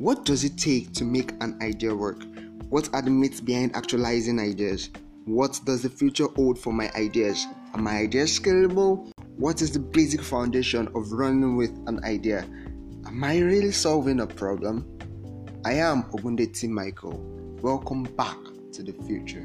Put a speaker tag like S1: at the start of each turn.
S1: What does it take to make an idea work? What are the myths behind actualizing ideas? What does the future hold for my ideas? Are my ideas scalable? What is the basic foundation of running with an idea? Am I really solving a problem? I am Ogundeti Michael. Welcome back to the future.